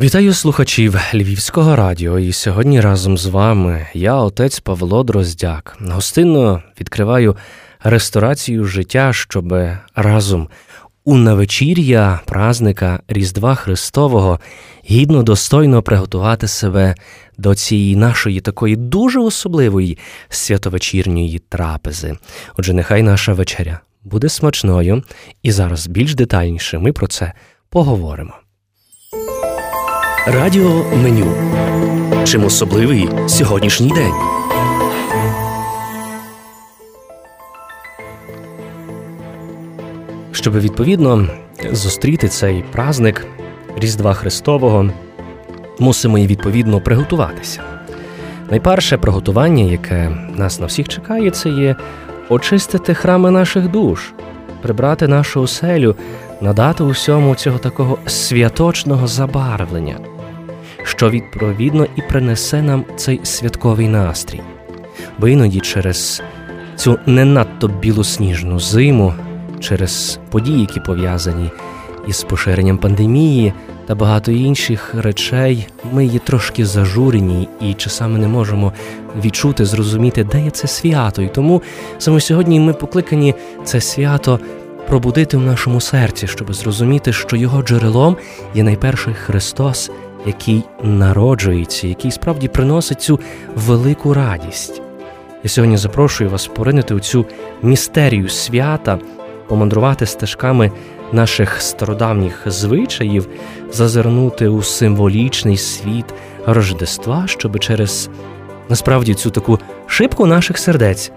Вітаю слухачів Львівського радіо, і сьогодні разом з вами я, отець Павло Дроздяк, гостинно відкриваю ресторацію життя, щоб разом у навечір'я празника Різдва Христового гідно достойно приготувати себе до цієї нашої такої дуже особливої святовечірньої трапези. Отже, нехай наша вечеря буде смачною, і зараз більш детальніше ми про це поговоримо. Радіо меню. Чим особливий сьогоднішній день? Щоб відповідно зустріти цей праздник Різдва Христового, мусимо і відповідно приготуватися. Найперше приготування, яке нас на всіх чекає, це є очистити храми наших душ, прибрати нашу оселю, надати усьому цього такого святочного забарвлення, що відповідно і принесе нам цей святковий настрій. Бо іноді через цю не надто білосніжну зиму, через події, які пов'язані із поширенням пандемії та багато інших речей, ми є трошки зажурені і часами не можемо відчути, зрозуміти, де є це свято. І тому саме сьогодні ми покликані це свято пробудити в нашому серці, щоб зрозуміти, що його джерелом є найперший Христос, який народжується, який справді приносить цю велику радість. Я сьогодні запрошую вас поринути у цю містерію свята, помандрувати стежками наших стародавніх звичаїв, зазирнути у символічний світ Рождества, щоб через насправді цю таку шибку наших сердець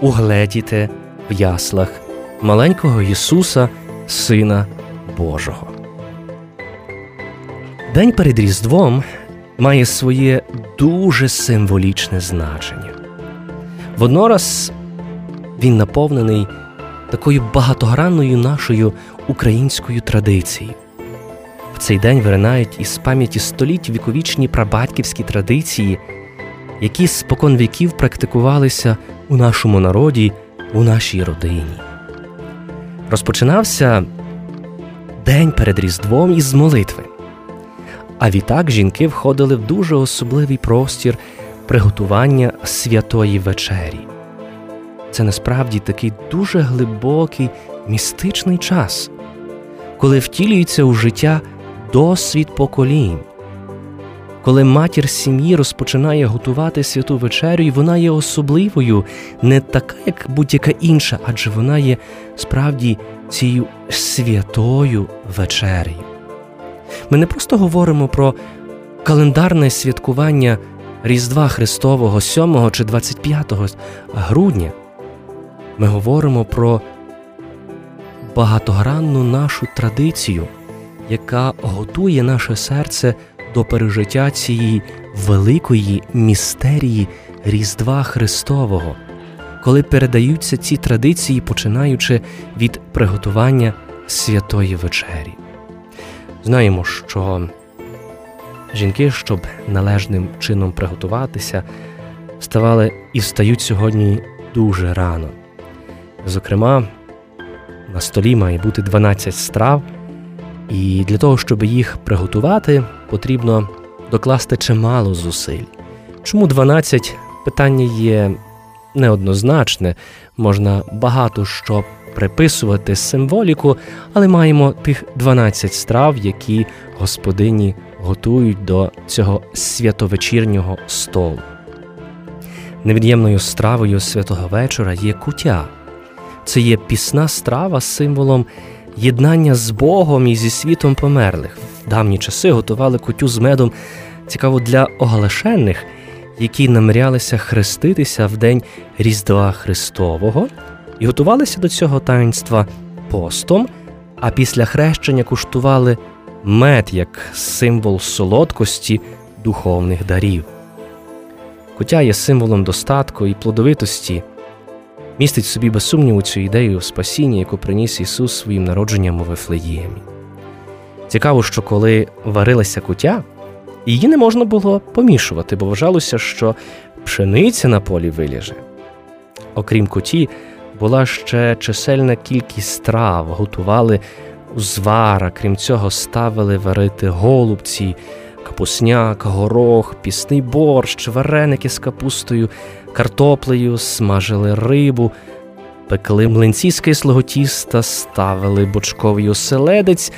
угледіти в яслах маленького Ісуса, Сина Божого. День перед Різдвом має своє дуже символічне значення. Воднораз він наповнений такою багатогранною нашою українською традицією. В цей день виринають із пам'яті століть віковічні прабатьківські традиції, які спокон віків практикувалися у нашому народі, у нашій родині. Розпочинався день перед Різдвом із молитви. А відтак жінки входили в дуже особливий простір приготування святої вечері. Це насправді такий дуже глибокий містичний час, коли втілюється у життя досвід поколінь, коли матір сім'ї розпочинає готувати святу вечерю, і вона є особливою, не така, як будь-яка інша, адже вона є справді цією святою вечерею. Ми не просто говоримо про календарне святкування Різдва Христового 7 чи 25 грудня. Ми говоримо про багатогранну нашу традицію, яка готує наше серце до пережиття цієї великої містерії Різдва Христового, коли передаються ці традиції, починаючи від приготування святої вечері. Знаємо, що жінки, щоб належним чином приготуватися, вставали і встають сьогодні дуже рано. Зокрема, на столі має бути 12 страв, і для того, щоб їх приготувати, потрібно докласти чимало зусиль. Чому 12 питання є неоднозначне, можна багато що приписувати символіку, але маємо тих 12 страв, які господині готують до цього святовечірнього столу. Невід'ємною стравою святого вечора є куття. Це є пісна страва з символом єднання з Богом і зі світом померлих. В давні часи готували кутю з медом цікаво для оглашених, які намрялися хреститися в день Різдва Христового і готувалися до цього таїнства постом, а після хрещення куштували мед як символ солодкості духовних дарів. Кутя є символом достатку і плодовитості, містить в собі без сумніву цю ідею спасіння, яку приніс Ісус своїм народженням у Вифлеємі. Цікаво, що коли варилася кутя, її не можна було помішувати, бо вважалося, що пшениця на полі виліже. Окрім куті, була ще чисельна кількість страв, готували узвара, крім цього, ставили варити голубці, капусняк, горох, пісний борщ, вареники з капустою, картоплею, смажили рибу, пекли млинці з кислого тіста, ставили бочковий оселедець.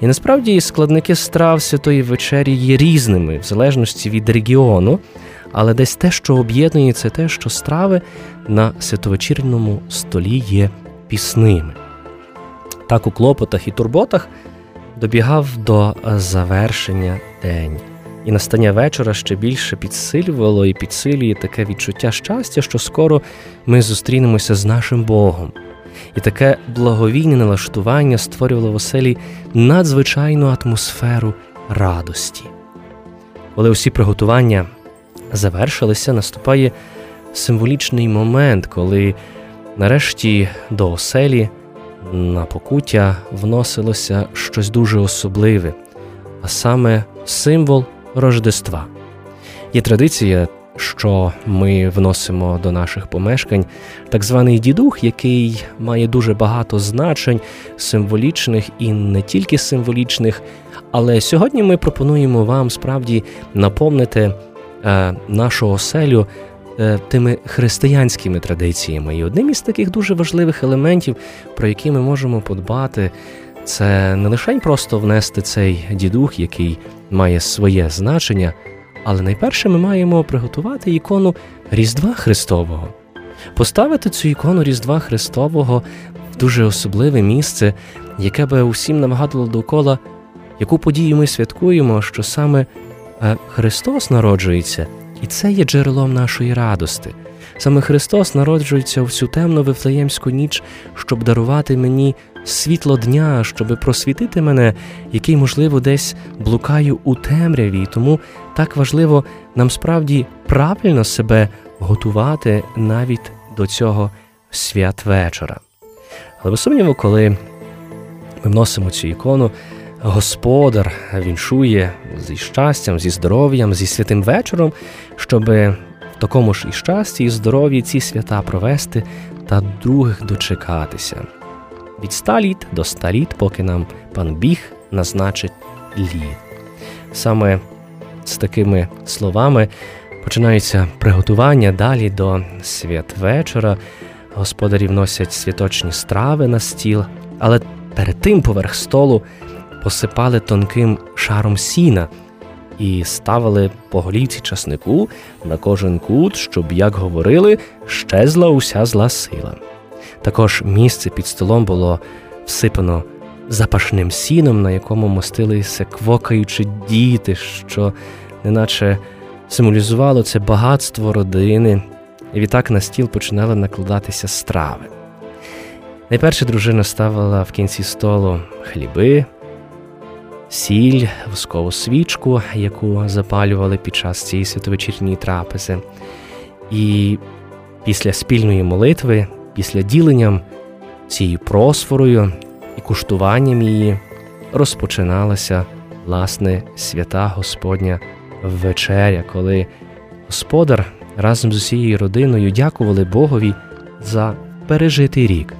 І насправді складники страв святої вечері є різними, в залежності від регіону, але десь те, що об'єднує, це те, що страви на святовечірному столі є пісними. Так у клопотах і турботах добігав до завершення день. І настання вечора ще більше підсилювало і підсилює таке відчуття щастя, що скоро ми зустрінемося з нашим Богом. І таке благовійне налаштування створювало в оселі надзвичайну атмосферу радості. Коли усі приготування завершилися, наступає символічний момент, коли нарешті до оселі на покуття вносилося щось дуже особливе, а саме символ Рождества. Є традиція, що ми вносимо до наших помешкань так званий дідух, який має дуже багато значень, символічних і не тільки символічних. Але сьогодні ми пропонуємо вам справді наповнити е, нашу оселю тими християнськими традиціями. І одним із таких дуже важливих елементів, про які ми можемо подбати, це не лише просто внести цей дідух, який має своє значення, але найперше ми маємо приготувати ікону Різдва Христового, поставити цю ікону Різдва Христового в дуже особливе місце, яке би усім нагадувало довкола, яку подію ми святкуємо, що саме е, Христос народжується, і це є джерелом нашої радости. Саме Христос народжується в цю темну вифлеємську ніч, щоб дарувати мені світло дня, щоб просвітити мене, який, можливо, десь блукаю у темряві, тому так важливо нам справді правильно себе готувати навіть до цього святвечора. Але без сумніву, коли ми вносимо цю ікону, Господар віншує зі щастям, зі здоров'ям, зі святим вечором, щоб в такому ж і щасті, і здоров'ї ці свята провести та других дочекатися від ста літ до ста літ, поки нам пан Біг назначить літ. Саме з такими словами починаються приготування далі до святвечора. Господарі вносять святочні страви на стіл, але перед тим поверх столу посипали тонким шаром сіна і ставили по голівці часнику на кожен кут, щоб, як говорили, щезла уся зла сила. Також місце під столом було всипано запашним сіном, на якому мостилися квокаючи діти, що неначе символізувало це багатство родини, і відтак на стіл починали накладатися страви. Найперше дружина ставила в кінці столу хліби, сіль, воскову свічку, яку запалювали під час цієї святовечірньої трапези. І після спільної молитви після діленням цією просфорою і куштуванням її розпочиналася власне свята Господня вечеря, коли Господар разом з усією родиною дякували Богові за пережитий рік.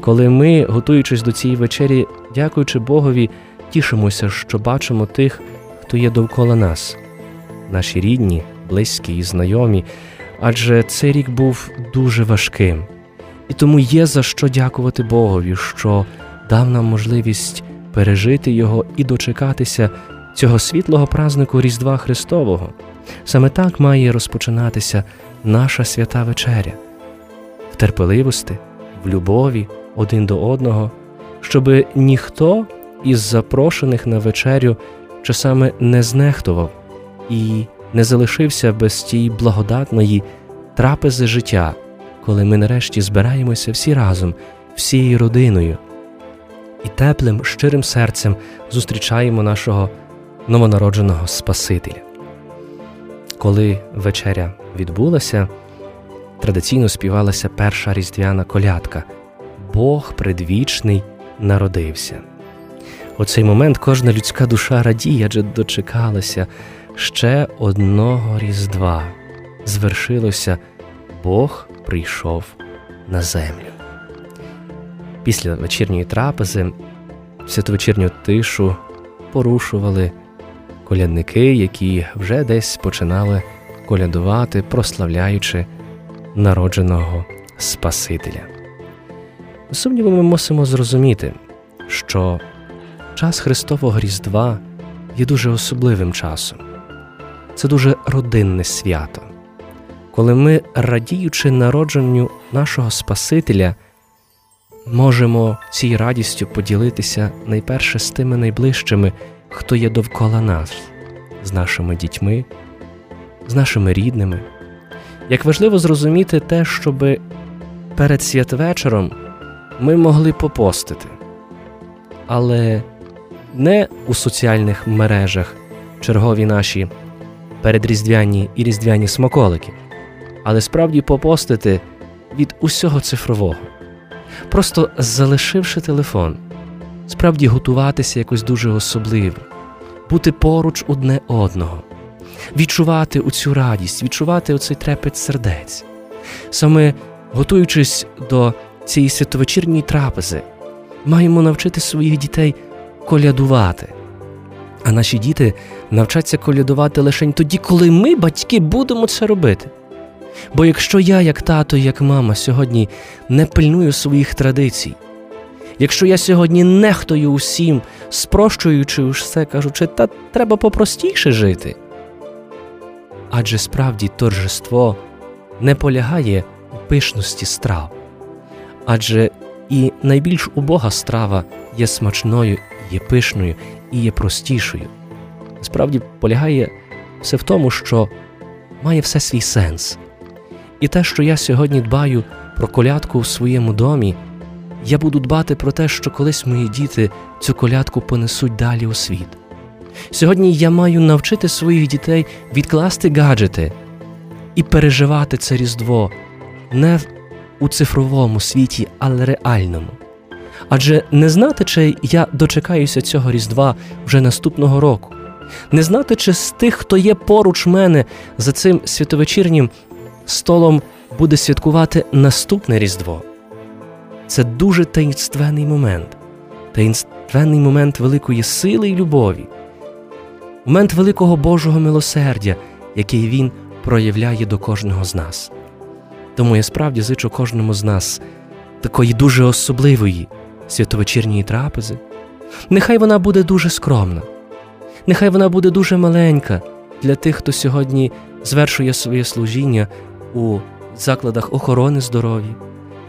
Коли ми, готуючись до цієї вечері, дякуючи Богові, тішимося, що бачимо тих, хто є довкола нас, наші рідні, близькі і знайомі, адже цей рік був дуже важким. І тому є за що дякувати Богові, що дав нам можливість пережити його і дочекатися цього світлого празнику Різдва Христового. Саме так має розпочинатися наша свята вечеря в терпеливості, в любові один до одного, щоби ніхто із запрошених на вечерю часами не знехтував і не залишився без тієї благодатної трапези життя коли ми нарешті збираємося всі разом, всією родиною і теплим, щирим серцем зустрічаємо нашого новонародженого Спасителя. Коли вечеря відбулася, традиційно співалася перша різдвяна колядка Бог предвічний народився. У цей момент кожна людська душа радіє, адже дочекалася ще одного Різдва. Звершилося Бог прийшов на землю. Після вечірньої трапези святовечірню тишу порушували колядники, які вже десь починали колядувати, прославляючи народженого Спасителя. Сумніву, ми мусимо зрозуміти, що час Христового Різдва є дуже особливим часом. Це дуже родинне свято, коли ми, радіючи народженню нашого Спасителя, можемо цією радістю поділитися найперше з тими найближчими, хто є довкола нас, з нашими дітьми, з нашими рідними. Як важливо зрозуміти те, щоб перед святвечором ми могли попостити, але не у соціальних мережах чергові наші передріздвяні і різдвяні смаколики, але справді попостити від усього цифрового, просто залишивши телефон, справді готуватися якось дуже особливо, бути поруч одне одного, відчувати оцю радість, відчувати оцей трепет сердець. Саме готуючись до цієї святовечірньої трапези, маємо навчити своїх дітей колядувати. А наші діти навчаться колядувати лише тоді, коли ми, батьки, будемо це робити. Бо якщо я, як тато, як мама, сьогодні не пильную своїх традицій, якщо я сьогодні нехтою усім, спрощуючи все, кажучи, та треба попростіше жити. Адже справді торжество не полягає у пишності страв, адже і найбільш убога страва є смачною, є пишною і є простішою. Справді полягає все в тому, що має все свій сенс. І те, що я сьогодні дбаю про колядку в своєму домі, я буду дбати про те, що колись мої діти цю колядку понесуть далі у світ. Сьогодні я маю навчити своїх дітей відкласти гаджети і переживати це Різдво не у цифровому світі, але реальному. Адже не знати, чи я дочекаюся цього Різдва вже наступного року, не знати, чи з тих, хто є поруч мене за цим святовечірнім столом, буде святкувати наступне Різдво. Це дуже таїнственний момент, таїнственний момент великої сили і любові, момент великого Божого милосердя, який Він проявляє до кожного з нас. Тому я справді зичу кожному з нас такої дуже особливої святовечірньої трапези. Нехай вона буде дуже скромна, нехай вона буде дуже маленька для тих, хто сьогодні звершує своє служіння у закладах охорони здоров'я,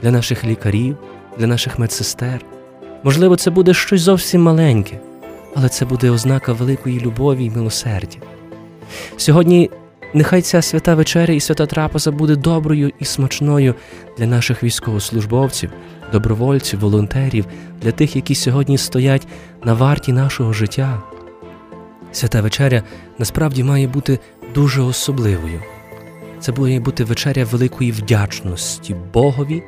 для наших лікарів, для наших медсестер. Можливо, це буде щось зовсім маленьке, але це буде ознака великої любові і милосердя. Сьогодні нехай ця свята вечеря і свята трапеза буде доброю і смачною для наших військовослужбовців, добровольців, волонтерів, для тих, які сьогодні стоять на варті нашого життя. Свята вечеря насправді має бути дуже особливою. Це має бути вечеря великої вдячності Богові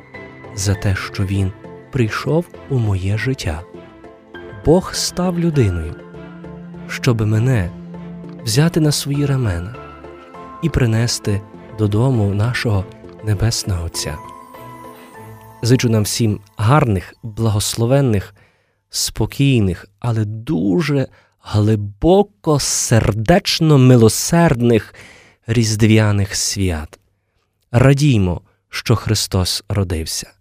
за те, що Він прийшов у моє життя. Бог став людиною, щоб мене взяти на свої рамена і принести додому нашого Небесного Отця. Зичу нам всім гарних, благословенних, спокійних, але дуже глибоко сердечно милосердних різдвяних свят. Радіймо, що Христос родився,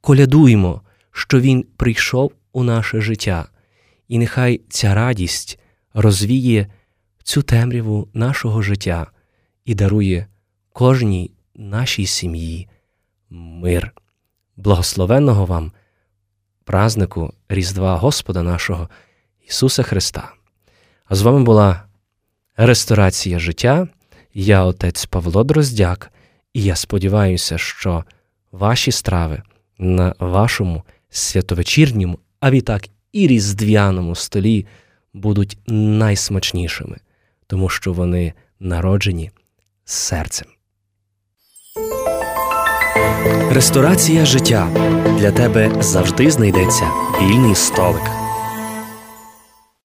колядуймо, що Він прийшов у наше життя, і нехай ця радість розвіє цю темряву нашого життя і дарує кожній нашій сім'ї мир. Благословенного вам празнику Різдва Господа нашого Ісуса Христа. А з вами була Ресторація життя. Я отець Павло Дроздяк, і я сподіваюся, що ваші страви на вашому святовечірньому, а відтак і різдвяному столі будуть найсмачнішими, тому що вони народжені серцем. Ресторація життя для тебе завжди знайдеться вільний столик.